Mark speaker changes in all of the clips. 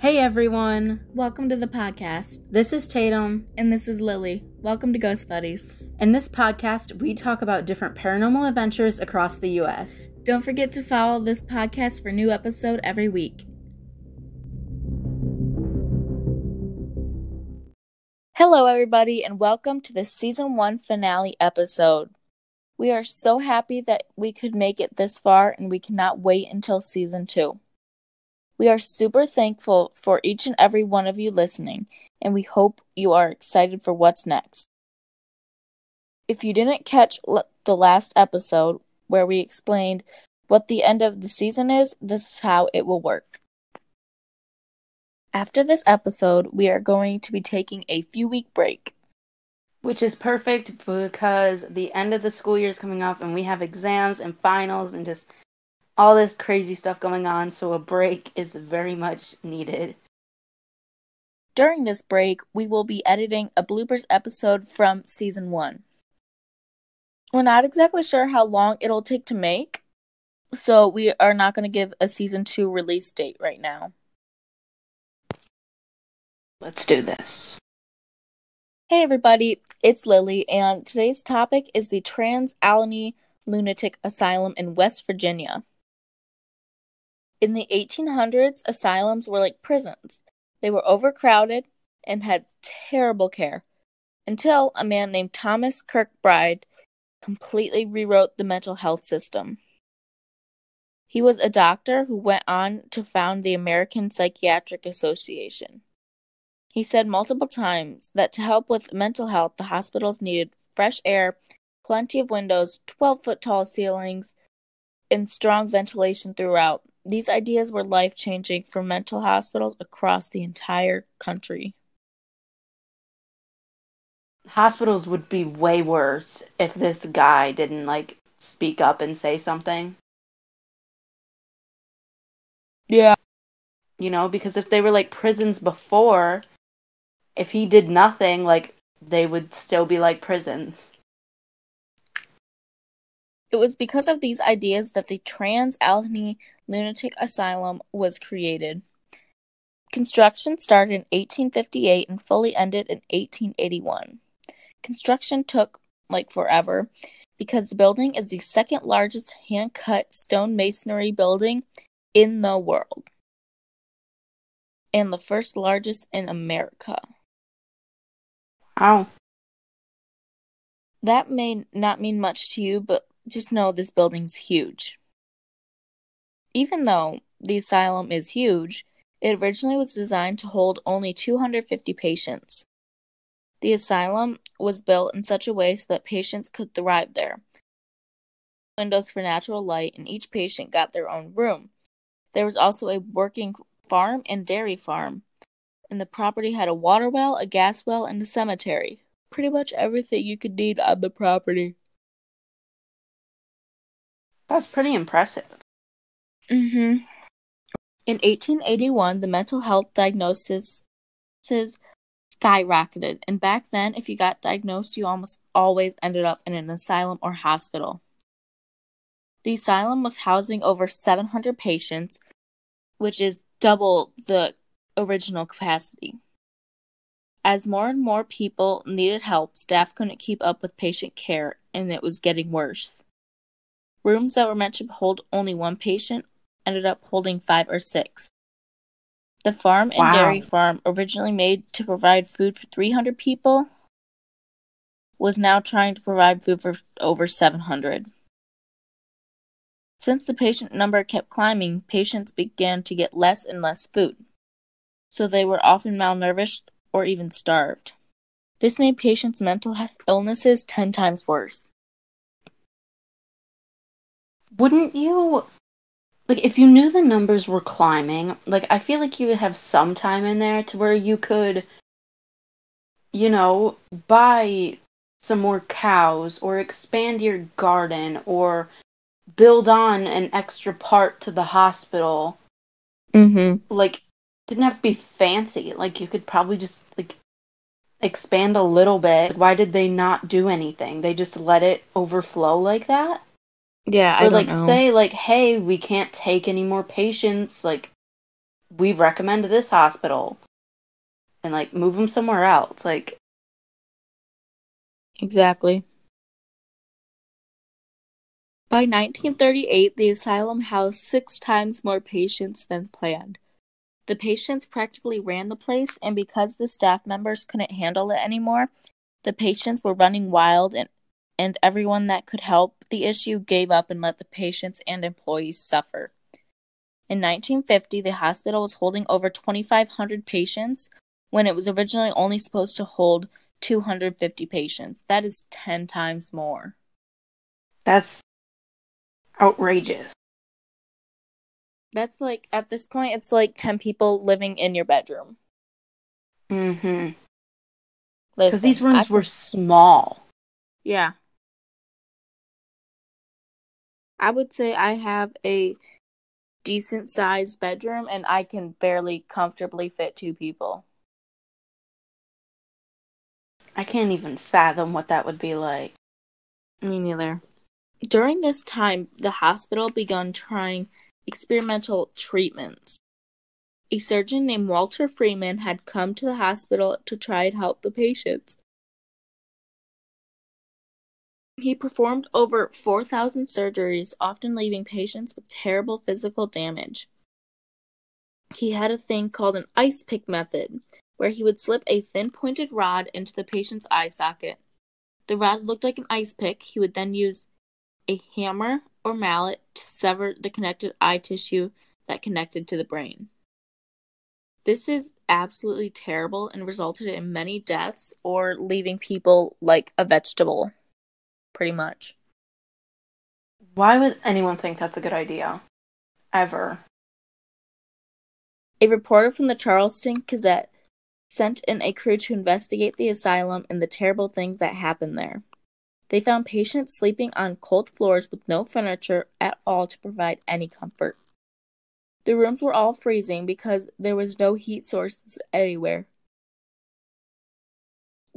Speaker 1: Hey everyone,
Speaker 2: Welcome to the podcast.
Speaker 1: this is Tatum.
Speaker 2: And this is Lily. Welcome to Ghost Buddies.
Speaker 1: In this podcast, we talk about different paranormal adventures across the US.
Speaker 2: Don't forget to follow this podcast for new episode every week. Hello everybody and welcome to the season 1 finale episode. We are so happy that we could make it this far and we cannot wait until season 2. We are super thankful for each and every one of you listening and we hope you are excited for what's next. If you didn't catch l- the last episode where we explained what the end of the season is, this is how it will work. After this episode, we are going to be taking a few week break.
Speaker 1: Which is perfect because the end of the school year is coming up and we have exams and finals and just all this crazy stuff going on, so a break is very much needed.
Speaker 2: During this break, we will be editing a bloopers episode from season 1. We're not exactly sure how long it'll take to make, so we are not going to give a season 2 release date right now.
Speaker 1: Let's do this.
Speaker 2: Hey everybody, it's Lily, and today's topic is the Trans Allegheny Lunatic Asylum in West Virginia. In the 1800s, asylums were like prisons. They were overcrowded and had terrible care until a man named Thomas Kirkbride completely rewrote the mental health system. He was a doctor who went on to found the American Psychiatric Association. He said multiple times that to help with mental health, the hospitals needed fresh air, plenty of windows, 12 foot tall ceilings, and strong ventilation throughout. These ideas were life changing for mental hospitals across the entire country.
Speaker 1: Hospitals would be way worse if this guy didn't like speak up and say something.
Speaker 2: Yeah.
Speaker 1: You know, because if they were like prisons before, if he did nothing, like they would still be like prisons.
Speaker 2: It was because of these ideas that the Trans Allegheny Lunatic Asylum was created. Construction started in 1858 and fully ended in 1881. Construction took like forever because the building is the second largest hand cut stone masonry building in the world and the first largest in America.
Speaker 1: Wow.
Speaker 2: That may not mean much to you, but just know this building's huge. Even though the asylum is huge, it originally was designed to hold only 250 patients. The asylum was built in such a way so that patients could thrive there. Windows for natural light, and each patient got their own room. There was also a working farm and dairy farm, and the property had a water well, a gas well, and a cemetery. Pretty much everything you could need on the property.
Speaker 1: That's pretty impressive.
Speaker 2: Mm-hmm. In 1881, the mental health diagnosis skyrocketed, and back then, if you got diagnosed, you almost always ended up in an asylum or hospital. The asylum was housing over 700 patients, which is double the original capacity. As more and more people needed help, staff couldn't keep up with patient care, and it was getting worse. Rooms that were meant to hold only one patient ended up holding five or six. The farm and
Speaker 1: Wow.
Speaker 2: dairy farm, originally made to provide food for 300 people, was now trying to provide food for over 700. Since the patient number kept climbing, patients began to get less and less food, so they were often malnourished or even starved. This made patients' mental illnesses 10 times worse.
Speaker 1: Wouldn't you like if you knew the numbers were climbing, like I feel like you would have some time in there to where you could you know, buy some more cows or expand your garden or build on an extra part to the hospital.
Speaker 2: Mm-hmm.
Speaker 1: Like didn't have to be fancy. Like you could probably just like expand a little bit. Why did they not do anything? They just let it overflow like that?
Speaker 2: Yeah, I
Speaker 1: or
Speaker 2: don't
Speaker 1: like
Speaker 2: know.
Speaker 1: say like hey we can't take any more patients like we've recommended this hospital and like move them somewhere else. Like,
Speaker 2: Exactly. By 1938, the asylum housed six times more patients than planned. The patients practically ran the place, and because the staff members couldn't handle it anymore, the patients were running wild, and, and everyone that could help the issue gave up and let the patients and employees suffer. In 1950, the hospital was holding over 2,500 patients when it was originally only supposed to hold 250 patients. That is 10 times more.
Speaker 1: that's outrageous.
Speaker 2: That's like, at this point, it's like 10 people living in your bedroom.
Speaker 1: Mm-hmm. Because these rooms
Speaker 2: can-
Speaker 1: were small.
Speaker 2: Yeah. I would say I have a decent sized bedroom and I can barely comfortably fit two people.
Speaker 1: I can't even fathom what that would be like.
Speaker 2: Me neither. During this time, the hospital began trying experimental treatments. A surgeon named Walter Freeman had come to the hospital to try and help the patients. He performed over 4,000 surgeries, often leaving patients with terrible physical damage. He had a thing called an ice pick method, where he would slip a thin pointed rod into the patient's eye socket. The rod looked like an ice pick. He would then use a hammer or mallet to sever the connected eye tissue that connected to the brain. This is absolutely terrible and resulted in many deaths or leaving people like a vegetable, pretty much.
Speaker 1: Why would anyone think that's a good idea? Ever.
Speaker 2: A reporter from the Charleston Gazette sent in a crew to investigate the asylum and the terrible things that happened there. They found patients sleeping on cold floors with no furniture at all to provide any comfort. The rooms were all freezing because there was no heat sources anywhere.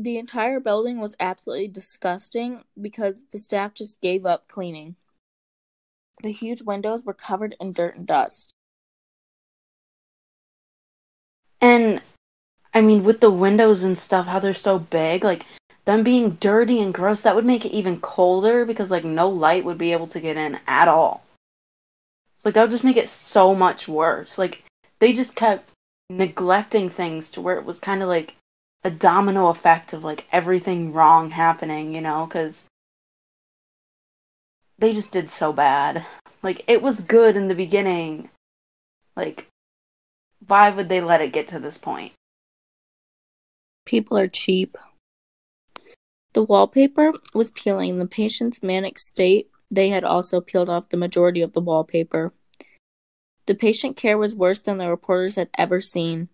Speaker 2: The entire building was absolutely disgusting because the staff just gave up cleaning. The huge windows were covered in dirt and dust.
Speaker 1: And I mean, with the windows and stuff, how they're so big, like them being dirty and gross, that would make it even colder because like no light would be able to get in at all. So like that would just make it so much worse. Like they just kept neglecting things to where it was kind of like a domino effect of like everything wrong happening, you know, because they just did so bad. Like it was good in the beginning. Like why would they let it get to this point?
Speaker 2: People are cheap. The wallpaper was peeling. The patient's manic state, they had also peeled off the majority of the wallpaper. The patient care was worse than the reporters had ever seen.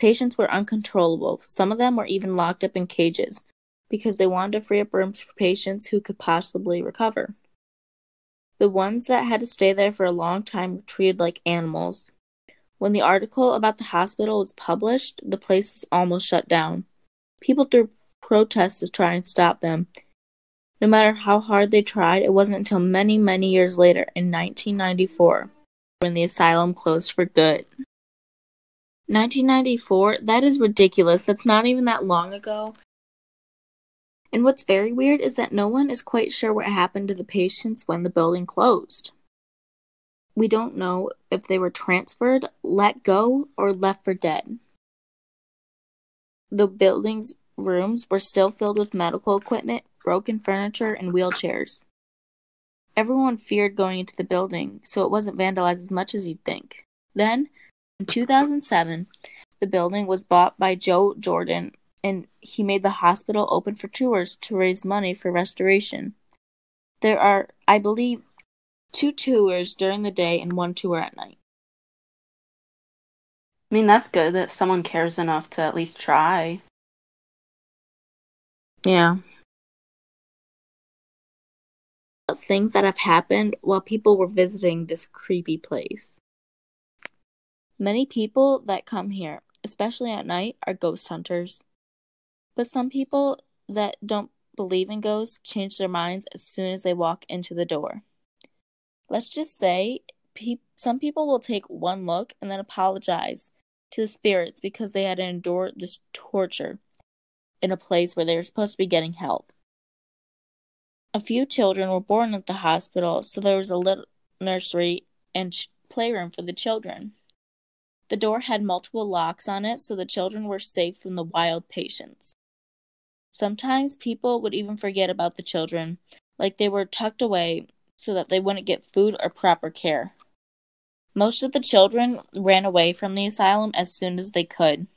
Speaker 2: Patients were uncontrollable. Some of them were even locked up in cages because they wanted to free up rooms for patients who could possibly recover. The ones that had to stay there for a long time were treated like animals. When the article about the hospital was published, the place was almost shut down. People threw protests to try and stop them. No matter how hard they tried, it wasn't until many, many years later, in 1994, when the asylum closed for good. 1994? That is ridiculous. That's not even that long ago. And what's very weird is that no one is quite sure what happened to the patients when the building closed. We don't know if they were transferred, let go, or left for dead. The building's rooms were still filled with medical equipment, broken furniture, and wheelchairs. Everyone feared going into the building, so it wasn't vandalized as much as you'd think. Then, in 2007, the building was bought by Joe Jordan, and he made the hospital open for tours to raise money for restoration. There are, I believe, two tours during the day and one tour at night.
Speaker 1: I mean, that's good that someone cares enough to at least try.
Speaker 2: Yeah. Things that have happened while people were visiting this creepy place. Many people that come here, especially at night, are ghost hunters. But some people that don't believe in ghosts change their minds as soon as they walk into the door. Let's just say pe- some people will take one look and then apologize to the spirits because they had to endure this torture in a place where they were supposed to be getting help. A few children were born at the hospital, so there was a little nursery and playroom for the children. The door had multiple locks on it, so the children were safe from the wild patients. Sometimes people would even forget about the children, like they were tucked away so that they wouldn't get food or proper care. Most of the children ran away from the asylum as soon as they could.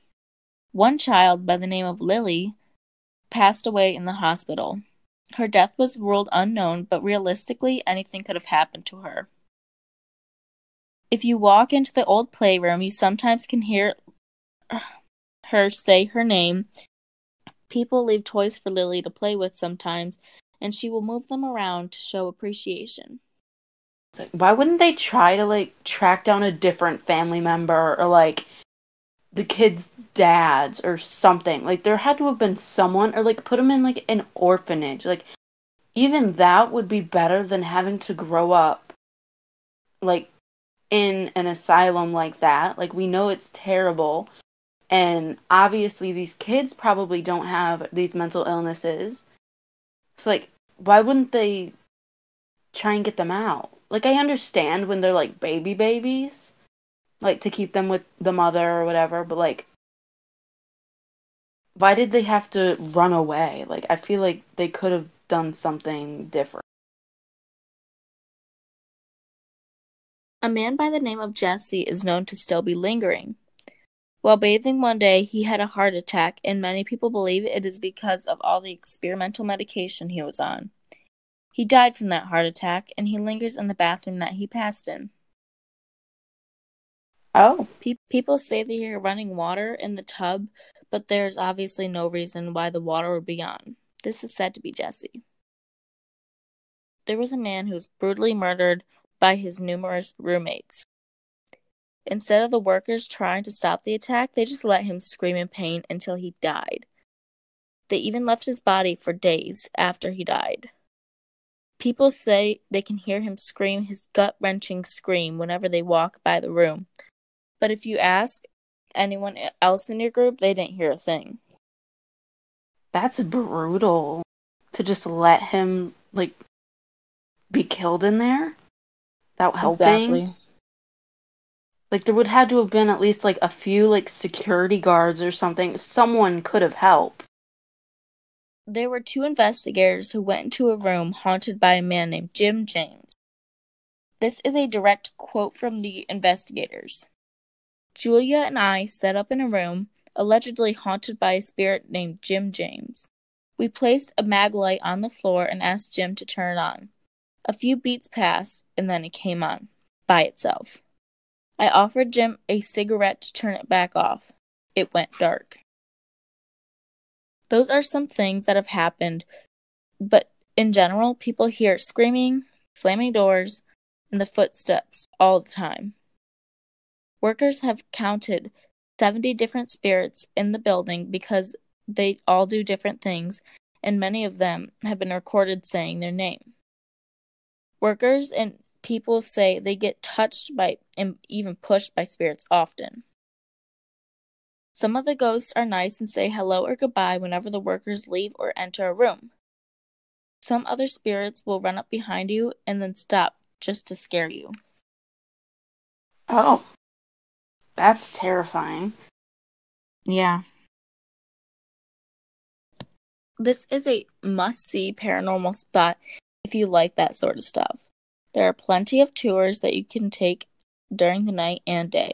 Speaker 2: One child, by the name of Lily, passed away in the hospital. Her death was ruled unknown, but realistically, anything could have happened to her. If you walk into the old playroom, you sometimes can hear uh, her say her name. People leave toys for Lily to play with sometimes, and she will move them around to show appreciation.
Speaker 1: Why wouldn't they try to like track down a different family member or like the kids' dads or something? Like there had to have been someone or like put them in like an orphanage. Like even that would be better than having to grow up like in an asylum like that. Like we know it's terrible. And obviously these kids probably don't have these mental illnesses. So like why wouldn't they try and get them out? Like I understand when they're like baby babies, like to keep them with the mother or whatever, but like why did they have to run away? Like I feel like they could have done something different.
Speaker 2: A man by the name of Jesse is known to still be lingering. While bathing one day, he had a heart attack, and many people believe it is because of all the experimental medication he was on. He died from that heart attack, and he lingers in the bathroom that he passed in.
Speaker 1: Oh.
Speaker 2: Pe- people say they hear running water in the tub, but there's obviously no reason why the water would be on. This is said to be Jesse. There was a man who was brutally murdered by his numerous roommates. Instead of the workers trying to stop the attack, they just let him scream in pain until he died. They even left his body for days after he died. People say they can hear him scream his gut wrenching scream whenever they walk by the room. But if you ask anyone else in your group, they didn't hear a thing.
Speaker 1: That's brutal to just let him, like, be killed in there without helping. Exactly. Like, there would have to have been at least, like, a few, like, security guards or something. Someone could have helped.
Speaker 2: There were two investigators who went into a room haunted by a man named Jim James. This is a direct quote from the investigators. Julia and I set up in a room allegedly haunted by a spirit named Jim James. We placed a mag light on the floor and asked Jim to turn it on. A few beats passed, and then it came on by itself. I offered Jim a cigarette to turn it back off. It went dark. Those are some things that have happened, but in general, people hear screaming, slamming doors, and the footsteps all the time. Workers have counted 70 different spirits in the building because they all do different things, and many of them have been recorded saying their name. Workers and people say they get touched by and even pushed by spirits often. Some of the ghosts are nice and say hello or goodbye whenever the workers leave or enter a room. Some other spirits will run up behind you and then stop just to scare you.
Speaker 1: Oh, that's terrifying.
Speaker 2: Yeah. This is a must see paranormal spot if you like that sort of stuff. There are plenty of tours that you can take during the night and day.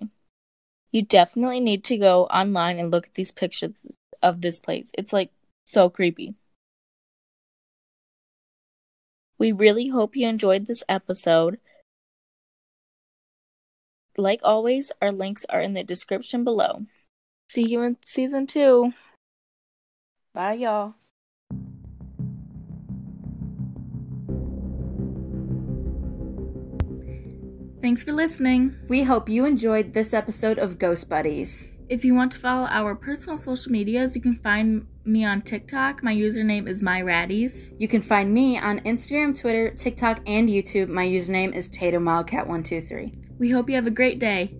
Speaker 2: You definitely need to go online and look at these pictures of this place. It's like so creepy. We really hope you enjoyed this episode. Like always, our links are in the description below. See you in season two.
Speaker 1: Bye, y'all.
Speaker 2: Thanks for listening. We hope you enjoyed this episode of Ghost Buddies. If you want to follow our personal social medias, you can find me on TikTok. My username is myraddies.
Speaker 1: You can find me on Instagram, Twitter, TikTok, and YouTube. My username is TatumWildcat123.
Speaker 2: We hope you have a great day.